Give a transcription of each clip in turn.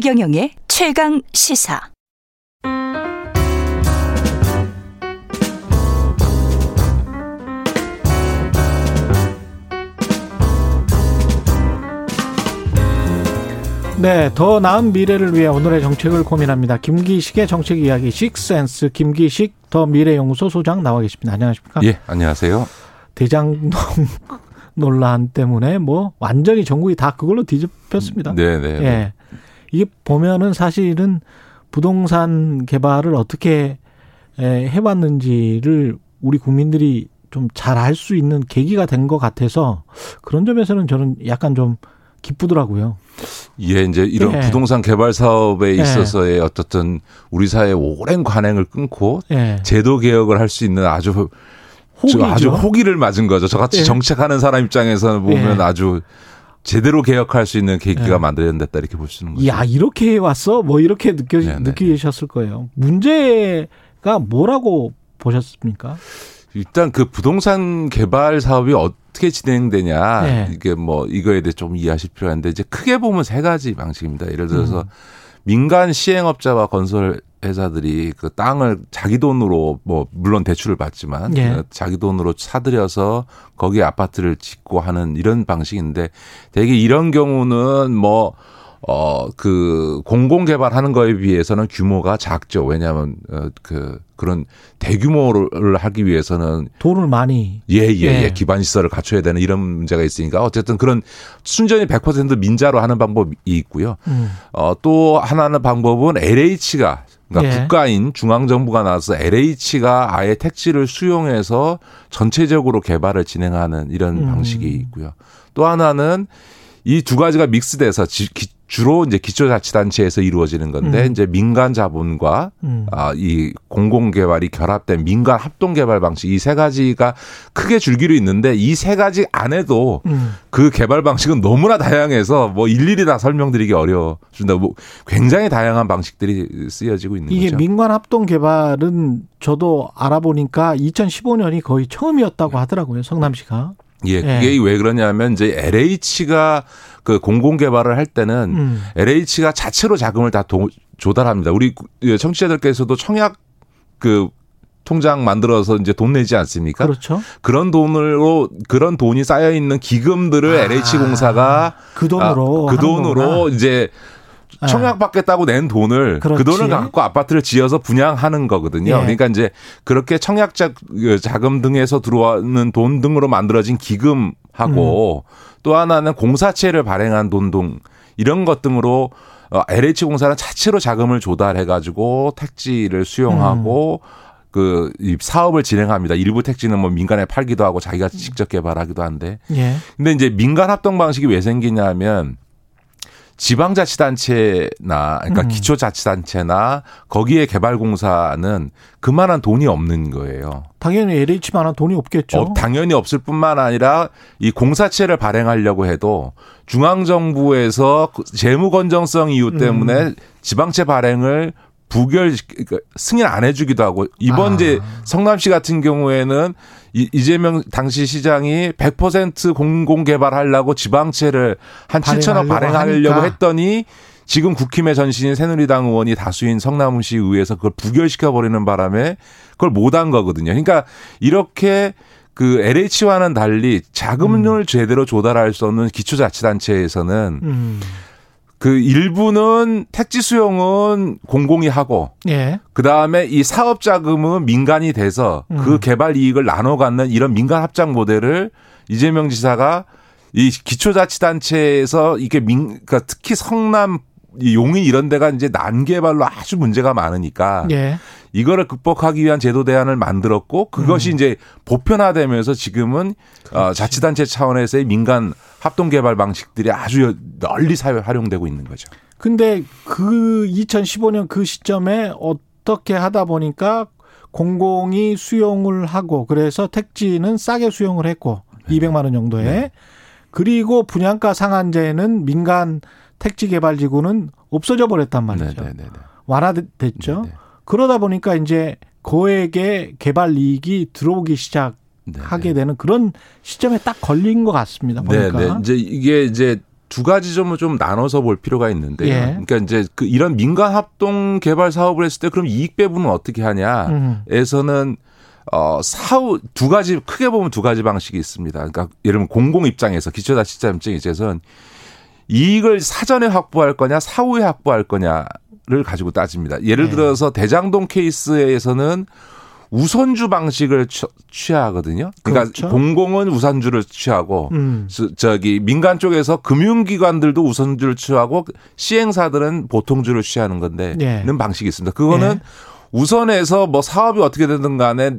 최경영의 최강 시사. 네, 더 나은 미래를 위해 오늘의 정책을 고민합니다. 김기식의 정책 이야기 식센스 김기식 더 미래연구소 소장 나와 계십니다. 안녕하십니까? 예, 안녕하세요. 대장동 논란 때문에 뭐 완전히 전국이 다 그걸로 뒤집혔습니다. 네, 네. 예. 이게 보면은 사실은 부동산 개발을 어떻게 해왔는지를 우리 국민들이 좀 잘 알 수 있는 계기가 된 것 같아서 그런 점에서는 저는 약간 좀 기쁘더라고요. 예, 이제 이런 예. 부동산 개발 사업에 예. 있어서의 어떻든 우리 사회의 오랜 관행을 끊고 예. 제도 개혁을 할 수 있는 아주 호기죠. 아주 호기를 맞은 거죠. 저같이 예. 정책하는 사람 입장에서 보면 예. 아주 제대로 개혁할 수 있는 계기가 예. 만들어졌다 이렇게 볼수 있는 거죠. 야 이렇게 왔어? 뭐 이렇게 느껴 네, 네, 느끼셨을 거예요. 문제가 뭐라고 보셨습니까? 일단 그 부동산 개발 사업이 어떻게 진행되냐 네. 이게 뭐 이거에 대해 좀 이해하실 필요가 있는데 이제 크게 보면 세 가지 방식입니다. 예를 들어서 음. 민간 시행업자와 건설 회사들이 그 땅을 자기 돈으로 뭐 물론 대출을 받지만 예. 자기 돈으로 사들여서 거기에 아파트를 짓고 하는 이런 방식인데 대개 이런 경우는 뭐 어, 그, 공공 개발하는 거에 비해서는 규모가 작죠. 왜냐하면, 어, 그, 그런 대규모를 하기 위해서는. 돈을 많이. 예, 예, 예, 예. 기반시설을 갖춰야 되는 이런 문제가 있으니까 어쨌든 그런 순전히 100% 민자로 하는 방법이 있고요. 음. 어, 또 하나는 방법은 LH가 그러니까 예. 국가인 중앙정부가 나와서 LH가 아예 택지를 수용해서 전체적으로 개발을 진행하는 이런 음. 방식이 있고요. 또 하나는 이 두 가지가 믹스돼서 지, 기, 주로 이제 기초자치단체에서 이루어지는 건데 음. 이제 민간 자본과 음. 아, 이 공공 개발이 결합된 민간 합동 개발 방식 이 세 가지가 크게 줄기로 있는데 이 세 가지 안에도 음. 그 개발 방식은 너무나 다양해서 뭐 일일이 다 설명드리기 어려워진다. 뭐 굉장히 다양한 방식들이 쓰여지고 있는 이게 거죠. 이게 민간 합동 개발은 저도 알아보니까 2015년이 거의 처음이었다고 하더라고요. 성남시가. 예, 그게 예. 왜 그러냐면 이제 LH가 그 공공 개발을 할 때는 음. LH가 자체로 자금을 다 도, 조달합니다. 우리 청취자들께서도 청약 그 통장 만들어서 이제 돈 내지 않습니까? 그렇죠. 그런 돈으로 그런 돈이 쌓여 있는 기금들을 아, LH 공사가 그 돈으로 아, 그 돈으로 하는구나. 이제 예. 청약 받겠다고 낸 돈을 그렇지. 그 돈을 갖고 아파트를 지어서 분양하는 거거든요. 예. 그러니까 이제 그렇게 청약 그 자금 등에서 들어오는 돈 등으로 만들어진 기금하고 음. 또 하나는 공사체를 발행한 돈 등 이런 것 등으로 LH 어, 공사는 자체로 자금을 조달해 가지고 택지를 수용하고 음. 그 사업을 진행합니다. 일부 택지는 뭐 민간에 팔기도 하고 자기가 직접 개발하기도 한데. 예. 근데 이제 민간 합동 방식이 왜 생기냐면 지방자치단체나 그러니까 음. 기초자치단체나 거기에 개발공사는 그만한 돈이 없는 거예요. 당연히 LH만한 돈이 없겠죠. 어, 당연히 없을 뿐만 아니라 이 공사체를 발행하려고 해도 중앙정부에서 그 재무 건정성 이유 때문에 음. 지방채 발행을 부결 그러니까 승인 안 해주기도 하고 이번 아. 이제 성남시 같은 경우에는 이재명 당시 시장이 100% 공공 개발하려고 지방채를 한 7천억 발행하려고 하니까. 했더니 지금 국힘의 전신인 새누리당 의원이 다수인 성남시 의회에서 그걸 부결시켜 버리는 바람에 그걸 못한 거거든요. 그러니까 이렇게 그 LH와는 달리 자금을 음. 제대로 조달할 수 없는 기초자치단체에서는 음. 그 일부는 택지 수용은 공공이 하고 예. 그다음에 이 사업 자금은 민간이 돼서 그 음. 그 개발 이익을 나눠 갖는 이런 민간 합작 모델을 이재명 지사가 이 기초자치단체에서 이게 민 그러니까 특히 성남 용인 이런 데가 이제 난개발로 아주 문제가 많으니까 예. 이거를 극복하기 위한 제도 대안을 만들었고 그것이 음. 이제 보편화되면서 지금은 어, 자치단체 차원에서의 민간 합동 개발 방식들이 아주 널리 사회 활용되고 있는 거죠. 근데 그 2015년 그 시점에 어떻게 하다 보니까 공공이 수용을 하고 그래서 택지는 싸게 수용을 했고 네. 200만 원 정도에 네. 그리고 분양가 상한제는 민간 택지 개발 지구는 없어져 버렸단 말이죠. 네, 네, 네, 네. 완화됐죠. 그러다 보니까 이제 거액의 개발 이익이 들어오기 시작 하게 되는 그런 시점에 딱 걸린 것 같습니다. 보니까. 네, 네. 이제 이게 이제 두 가지 점을 좀 나눠서 볼 필요가 있는데요. 예. 그러니까 이제 그 이런 민간 합동 개발 사업을 했을 때 그럼 이익 배분은 어떻게 음. 하냐에서는 어 사후 두 가지 크게 보면 두 가지 방식이 있습니다. 그러니까 예를 들면 공공 입장에서 기초자치자 입장에서는 이익을 사전에 확보할 거냐 사후에 확보할 거냐를 가지고 따집니다. 예를 네. 들어서 대장동 케이스에서는 우선주 방식을 취- 취하거든요. 그러니까 그렇죠. 공공은 우선주를 취하고 음. 저- 저기 민간 쪽에서 금융기관들도 우선주를 취하고 시행사들은 보통주를 취하는 건데 예. 는 방식이 있습니다. 그거는 예. 우선해서 뭐 사업이 어떻게 되든 간에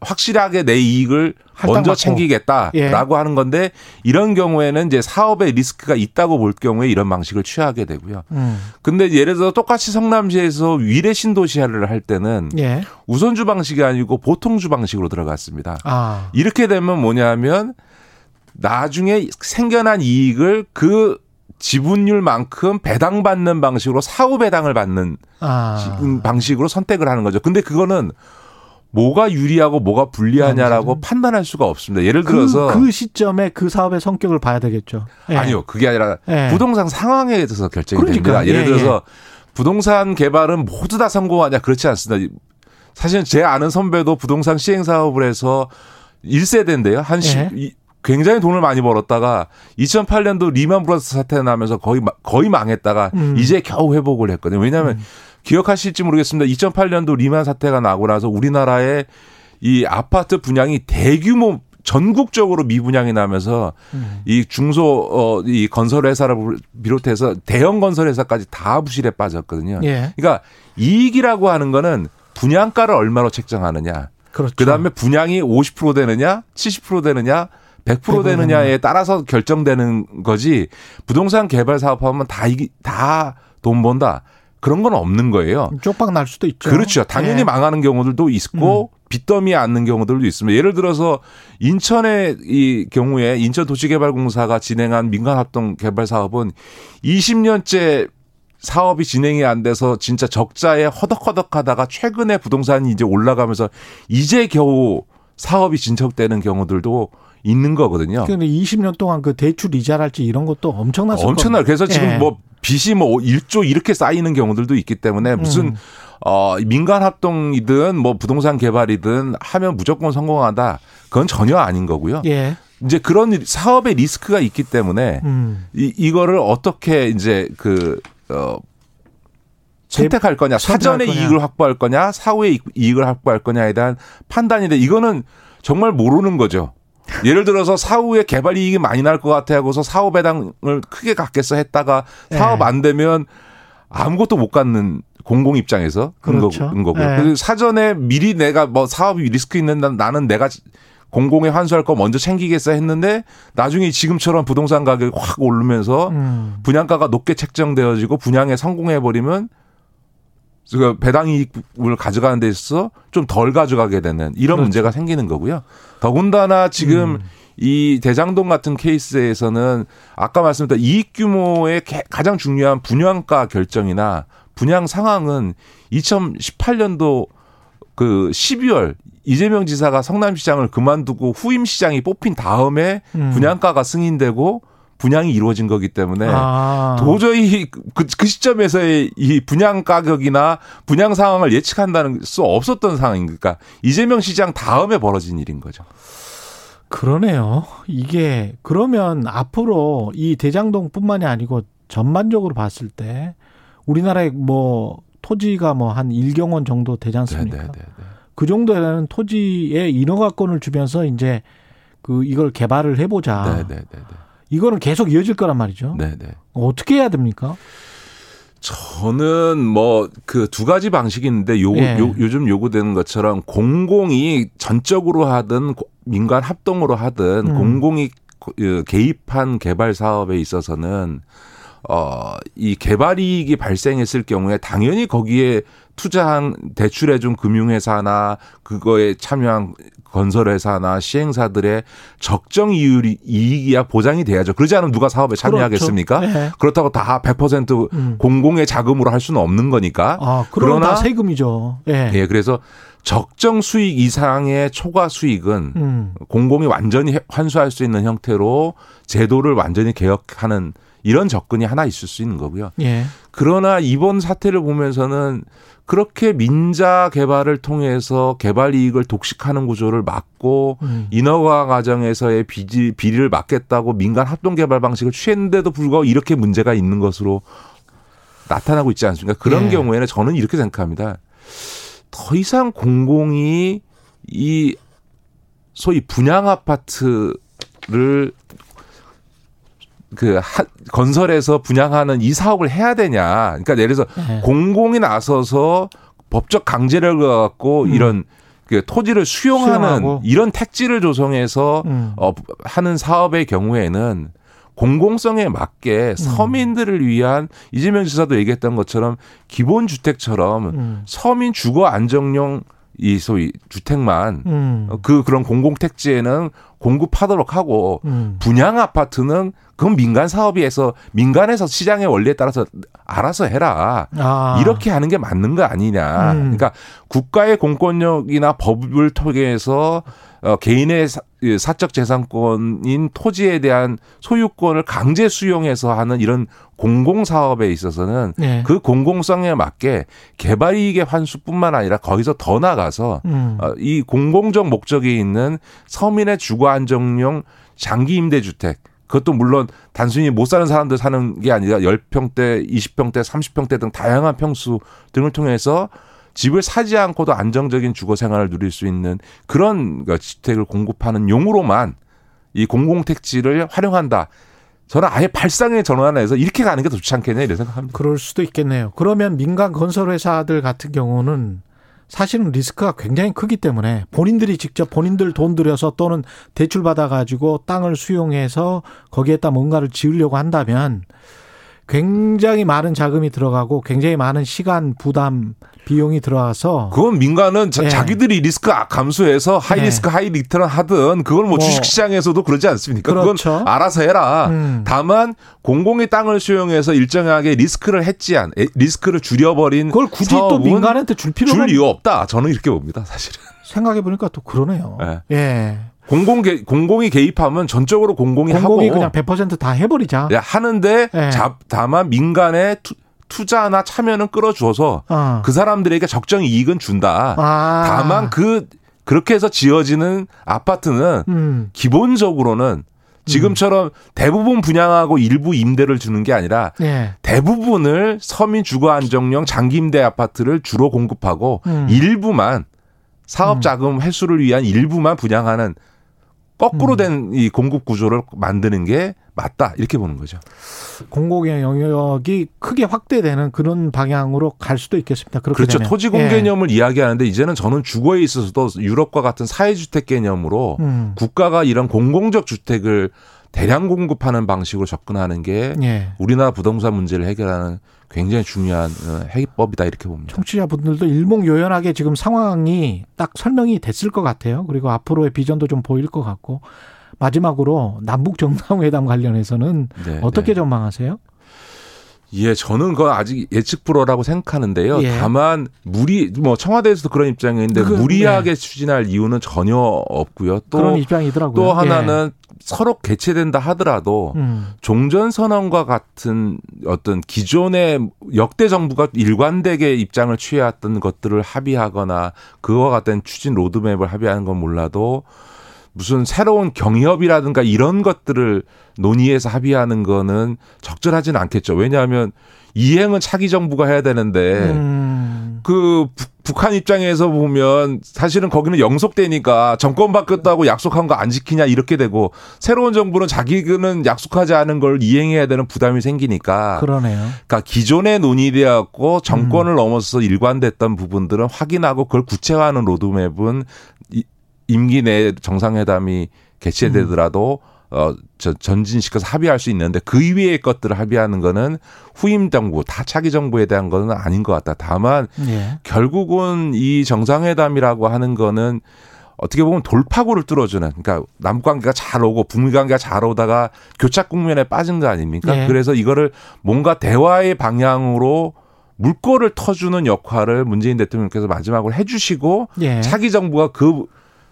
확실하게 내 이익을 먼저 받고. 챙기겠다라고 하는 건데 이런 경우에는 이제 사업에 리스크가 있다고 볼 경우에 이런 방식을 취하게 되고요. 음. 근데 예를 들어 똑같이 성남시에서 위례 신도시를 할 때는 예. 우선주 방식이 아니고 보통주 방식으로 들어갔습니다. 아. 이렇게 되면 뭐냐면 나중에 생겨난 이익을 그 지분율만큼 배당받는 방식으로 사후 배당을 받는 아. 시- 방식으로 선택을 하는 거죠. 근데 그거는 뭐가 유리하고 뭐가 불리하냐라고 판단할 수가 없습니다. 예를 들어서 그, 그 시점에 그 사업의 성격을 봐야 되겠죠. 예. 아니요. 그게 아니라 예. 부동산 상황에 대해서 결정이 그러니까. 됩니다. 예를 예, 들어서 부동산 개발은 모두 다 성공하냐 그렇지 않습니다. 사실은 제 아는 선배도 부동산 시행 사업을 해서 1세대인데요. 한 시, 예. 이- 굉장히 돈을 많이 벌었다가 2008년도 리만 브라더스 사태 나면서 거의 마- 거의 망했다가 음. 이제 겨우 회복을 했거든요. 왜냐하면 기억하실지 모르겠습니다. 2008년도 리만 사태가 나고 나서 우리나라의 이 아파트 분양이 대규모 전국적으로 미분양이 나면서 음. 이 중소 어이 건설 회사를 비롯해서 대형 건설 회사까지 다 부실에 빠졌거든요. 예. 그러니까 이익이라고 하는 거는 분양가를 얼마로 책정하느냐. 그렇죠. 그다음에 분양이 50% 되느냐, 70% 되느냐, 100% 되느냐에 따라서 결정되는 거지. 부동산 개발 사업하면 다 이기 다돈 번다. 그런 건 없는 거예요. 쪽박 날 수도 있죠. 그렇죠. 당연히 예. 망하는 경우들도 있고 빚더미에 앉는 경우들도 있습니다. 예를 들어서 인천의 이 경우에 인천도시개발공사가 진행한 민간합동 개발 사업은 20년째 사업이 진행이 안 돼서 진짜 적자에 허덕허덕하다가 최근에 부동산이 이제 올라가면서 이제 겨우 사업이 진척되는 경우들도 있는 거거든요. 근데 20년 동안 그 대출 이자랄지 이런 것도 엄청났을 엄청나요. 그래서 지금 예. 뭐 빚이 뭐 1조 이렇게 쌓이는 경우들도 있기 때문에 무슨 음. 어 민간 합동이든 뭐 부동산 개발이든 하면 무조건 성공하다. 그건 전혀 아닌 거고요. 예. 이제 그런 사업의 리스크가 있기 때문에 음. 이 이거를 어떻게 이제 그 어 선택할 거냐, 사전에 거냐. 이익을 확보할 거냐, 사후에 이익- 이익을 확보할 거냐에 대한 판단인데 이거는 정말 모르는 거죠. 예를 들어서 사후에 개발 이익이 많이 날 것 같아 하고서 사후 배당을 크게 갖겠어 했다가 사업 네. 안 되면 아무것도 못 갖는 공공 입장에서 그런 그렇죠. 거- 그런 거고요. 네. 사전에 미리 내가 뭐 사업이 리스크 있는 난- 나는 내가 공공에 환수할 거 먼저 챙기겠어 했는데 나중에 지금처럼 부동산 가격이 확 오르면서 음. 분양가가 높게 책정되어지고 분양에 성공해 버리면 그 배당 이익을 가져가는 데 있어서 좀 덜 가져가게 되는 이런 그렇죠. 문제가 생기는 거고요. 더군다나 지금 음. 이 대장동 같은 케이스에서는 아까 말씀드린 이익 규모의 개- 가장 중요한 분양가 결정이나 분양 상황은 2018년도 그 12월 이재명 지사가 성남시장을 그만두고 후임 시장이 뽑힌 다음에 음. 분양가가 승인되고 분양이 이루어진 거기 때문에 아. 도저히 그, 그 시점에서의 이 분양 가격이나 분양 상황을 예측한다는 수 없었던 상황이니까 이재명 시장 다음에 벌어진 일인 거죠. 그러네요. 이게 그러면 앞으로 이 대장동뿐만이 아니고 전반적으로 봤을 때 우리나라에 뭐 토지가 뭐한 1경원 정도 되지 않습니까? 네, 그 정도에는 토지의 인허가권을 주면서 이제 그 이걸 개발을 해보자. 네, 네, 네, 이거는 계속 이어질 거란 말이죠. 네, 네. 어떻게 해야 됩니까? 저는 뭐 그 두 가지 방식이 있는데 요, 예. 요 요즘 요구되는 것처럼 공공이 전적으로 하든 고- 민간 합동으로 하든 음. 공공이 고- 그 개입한 개발 사업에 있어서는 어, 이 개발 이익이 발생했을 경우에 당연히 거기에 투자한 대출해준 금융회사나 그거에 참여한 건설회사나 시행사들의 적정 이율이 이익이야 보장이 돼야죠. 그러지 않으면 누가 사업에 참여하겠습니까? 그렇죠. 네. 그렇다고 다 100% 음. 공공의 자금으로 할 수는 없는 거니까. 아, 그러나 세금이죠. 예. 예, 그래서 적정 수익 이상의 초과 수익은 음. 공공이 완전히 해- 환수할 수 있는 형태로 제도를 완전히 개혁하는 이런 접근이 하나 있을 수 있는 거고요. 예. 그러나 이번 사태를 보면서는 그렇게 민자 개발을 통해서 개발 이익을 독식하는 구조를 막고 음. 인허가 과정에서의 비리, 비리를 막겠다고 민간 합동 개발 방식을 취했는데도 불구하고 이렇게 문제가 있는 것으로 나타나고 있지 않습니까? 그런 예. 경우에는 저는 이렇게 생각합니다. 더 이상 공공이 이 소위 분양 아파트를 그 하- 건설해서 분양하는 이 사업을 해야 되냐. 그러니까 예를 들어서 예. 공공이 나서서 법적 강제를 갖고 음. 이런 그 토지를 수용하는 수용하고. 이런 택지를 조성해서 음. 어, 하는 사업의 경우에는 공공성에 맞게 서민들을 위한 이재명 지사도 얘기했던 것처럼 기본 주택처럼 음. 서민 주거 안정용 이 소위 주택만 음. 그 그런 공공 택지에는 공급하도록 하고 음. 분양 아파트는 그건 민간 사업이해서 민간에서 시장의 원리에 따라서 알아서 해라. 아. 이렇게 하는 게 맞는 거 아니냐. 음. 그러니까 국가의 공권력이나 법을 통해서 어, 개인의 사, 이 사적 재산권인 토지에 대한 소유권을 강제 수용해서 하는 이런 공공 사업에 있어서는 예. 그 공공성에 맞게 개발 이익의 환수뿐만 아니라 거기서 더 나가서 음. 어, 이 공공적 목적이 있는 서민의 주거 안정용 장기 임대 주택 그것도 물론 단순히 못 사는 사람들 사는 게 아니라 10평대, 20평대, 30평대 등 다양한 평수 등을 통해서 집을 사지 않고도 안정적인 주거 생활을 누릴 수 있는 그런 그 주택을 공급하는 용으로만 이 공공택지를 활용한다. 저는 아예 발상의 전환해서 이렇게 가는 게 더 좋지 않겠냐 이런 생각합니다. 그럴 수도 있겠네요. 그러면 민간 건설 회사들 같은 경우는 사실은 리스크가 굉장히 크기 때문에 본인들이 직접 본인들 돈 들여서 또는 대출 받아 가지고 땅을 수용해서 거기에다 뭔가를 지으려고 한다면 굉장히 많은 자금이 들어가고 굉장히 많은 시간 부담 비용이 들어와서 그건 민간은 자, 예. 자기들이 리스크 감수해서 high 예. risk high return을 하든 그걸 뭐, 뭐. 주식시장에서도 그러지 않습니까? 그렇죠. 그건 알아서 해라. 음. 다만 공공의 땅을 수용해서 일정하게 리스크를 했지 않 에, 리스크를 줄여버린 그걸 굳이 또 민간한테 줄 필요가 줄 이유 없다. 저는 이렇게 봅니다. 사실은 생각해 보니까 또 그러네요. 예. 예. 공공 개, 공공이 개입하면 전적으로 공공이, 공공이 하고 그냥 100%다 해버리자. 예, 하는데 예. 자, 다만 민간의 투, 투자나 참여는 끌어줘서 어. 그 사람들에게 적정 이익은 준다. 아. 다만 그 그렇게 해서 지어지는 아파트는 음. 기본적으로는 지금처럼 대부분 분양하고 일부 임대를 주는 게 아니라 예. 대부분을 서민 주거 안정형 장기 임대 아파트를 주로 공급하고 음. 일부만 사업 자금 회수를 위한 일부만 분양하는 거꾸로 음. 된이 공급 구조를 만드는 게 맞다 이렇게 보는 거죠. 공공의 영역이 크게 확대되는 그런 방향으로 갈 수도 있겠습니다. 그렇게 그렇죠. 되면. 토지공 예. 개념을 이야기하는데 이제는 저는 주거에 있어서도 유럽과 같은 사회주택 개념으로 음. 국가가 이런 공공적 주택을 대량 공급하는 방식으로 접근하는 게 예. 우리나라 부동산 문제를 해결하는 굉장히 중요한 어, 해법이다 이렇게 봅니다. 청취자분들도 일목요연하게 지금 상황이 딱 설명이 됐을 것 같아요. 그리고 앞으로의 비전도 좀 보일 것 같고 마지막으로 남북 정상회담 관련해서는 네, 어떻게 네. 전망하세요? 예, 저는 그건 아직 예측 불허라고 생각하는데요. 예. 다만 무리 뭐 청와대에서도 그런 입장인데 그, 무리하게 추진할 이유는 전혀 없고요. 또 그런 입장이더라고요. 또 예. 하나는 서로 개최된다 하더라도 음. 종전 선언과 같은 어떤 기존의 역대 정부가 일관되게 입장을 취해왔던 것들을 합의하거나 그와 같은 추진 로드맵을 합의하는 건 몰라도 무슨 새로운 경협이라든가 이런 것들을 논의해서 합의하는 거는 적절하지는 않겠죠. 왜냐하면 이행은 차기 정부가 해야 되는데 음. 그 북- 북한 입장에서 보면 사실은 거기는 영속되니까 정권 바뀌었다고 약속한 거 안 지키냐 이렇게 되고 새로운 정부는 자기는 약속하지 않은 걸 이행해야 되는 부담이 생기니까 그러네요. 그러니까 기존에 논의되었고 정권을 넘어서 일관됐던 부분들은 확인하고 그걸 구체화하는 로드맵은 이- 임기 내 정상회담이 개최되더라도 어, 저, 전진시켜서 합의할 수 있는데 그 이외의 것들을 합의하는 거는 후임 정부, 다 차기 정부에 대한 거는 아닌 것 같다. 다만 예. 결국은 이 정상회담이라고 하는 거는 어떻게 보면 돌파구를 뚫어주는 그러니까 남북 관계가 잘 오고 북미 관계가 잘 오다가 교착 국면에 빠진 거 아닙니까? 네. 그래서 이거를 뭔가 대화의 방향으로 물꼬를 터주는 역할을 문재인 대통령께서 마지막으로 해주시고 예. 차기 정부가 그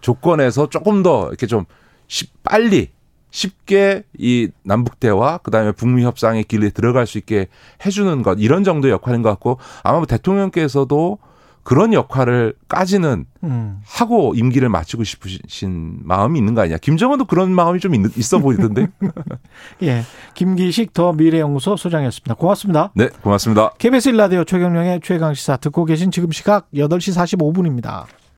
조건에서 조금 더 이렇게 좀 시- 빨리 쉽게 이 남북 대화 그다음에 북미 협상의 길에 들어갈 수 있게 해주는 것 이런 정도의 역할인 것 같고 아마 뭐 대통령께서도 그런 역할을 까지는 음. 하고 임기를 마치고 싶으신 마음이 있는 거 아니냐. 김정은도 그런 마음이 좀 있, 있어 보이던데. 예. 김기식 더 미래연구소 소장이었습니다. 고맙습니다. 네, 고맙습니다. KBS 일라디오 최경령의 최강시사 듣고 계신 지금 시각 8시 45분입니다.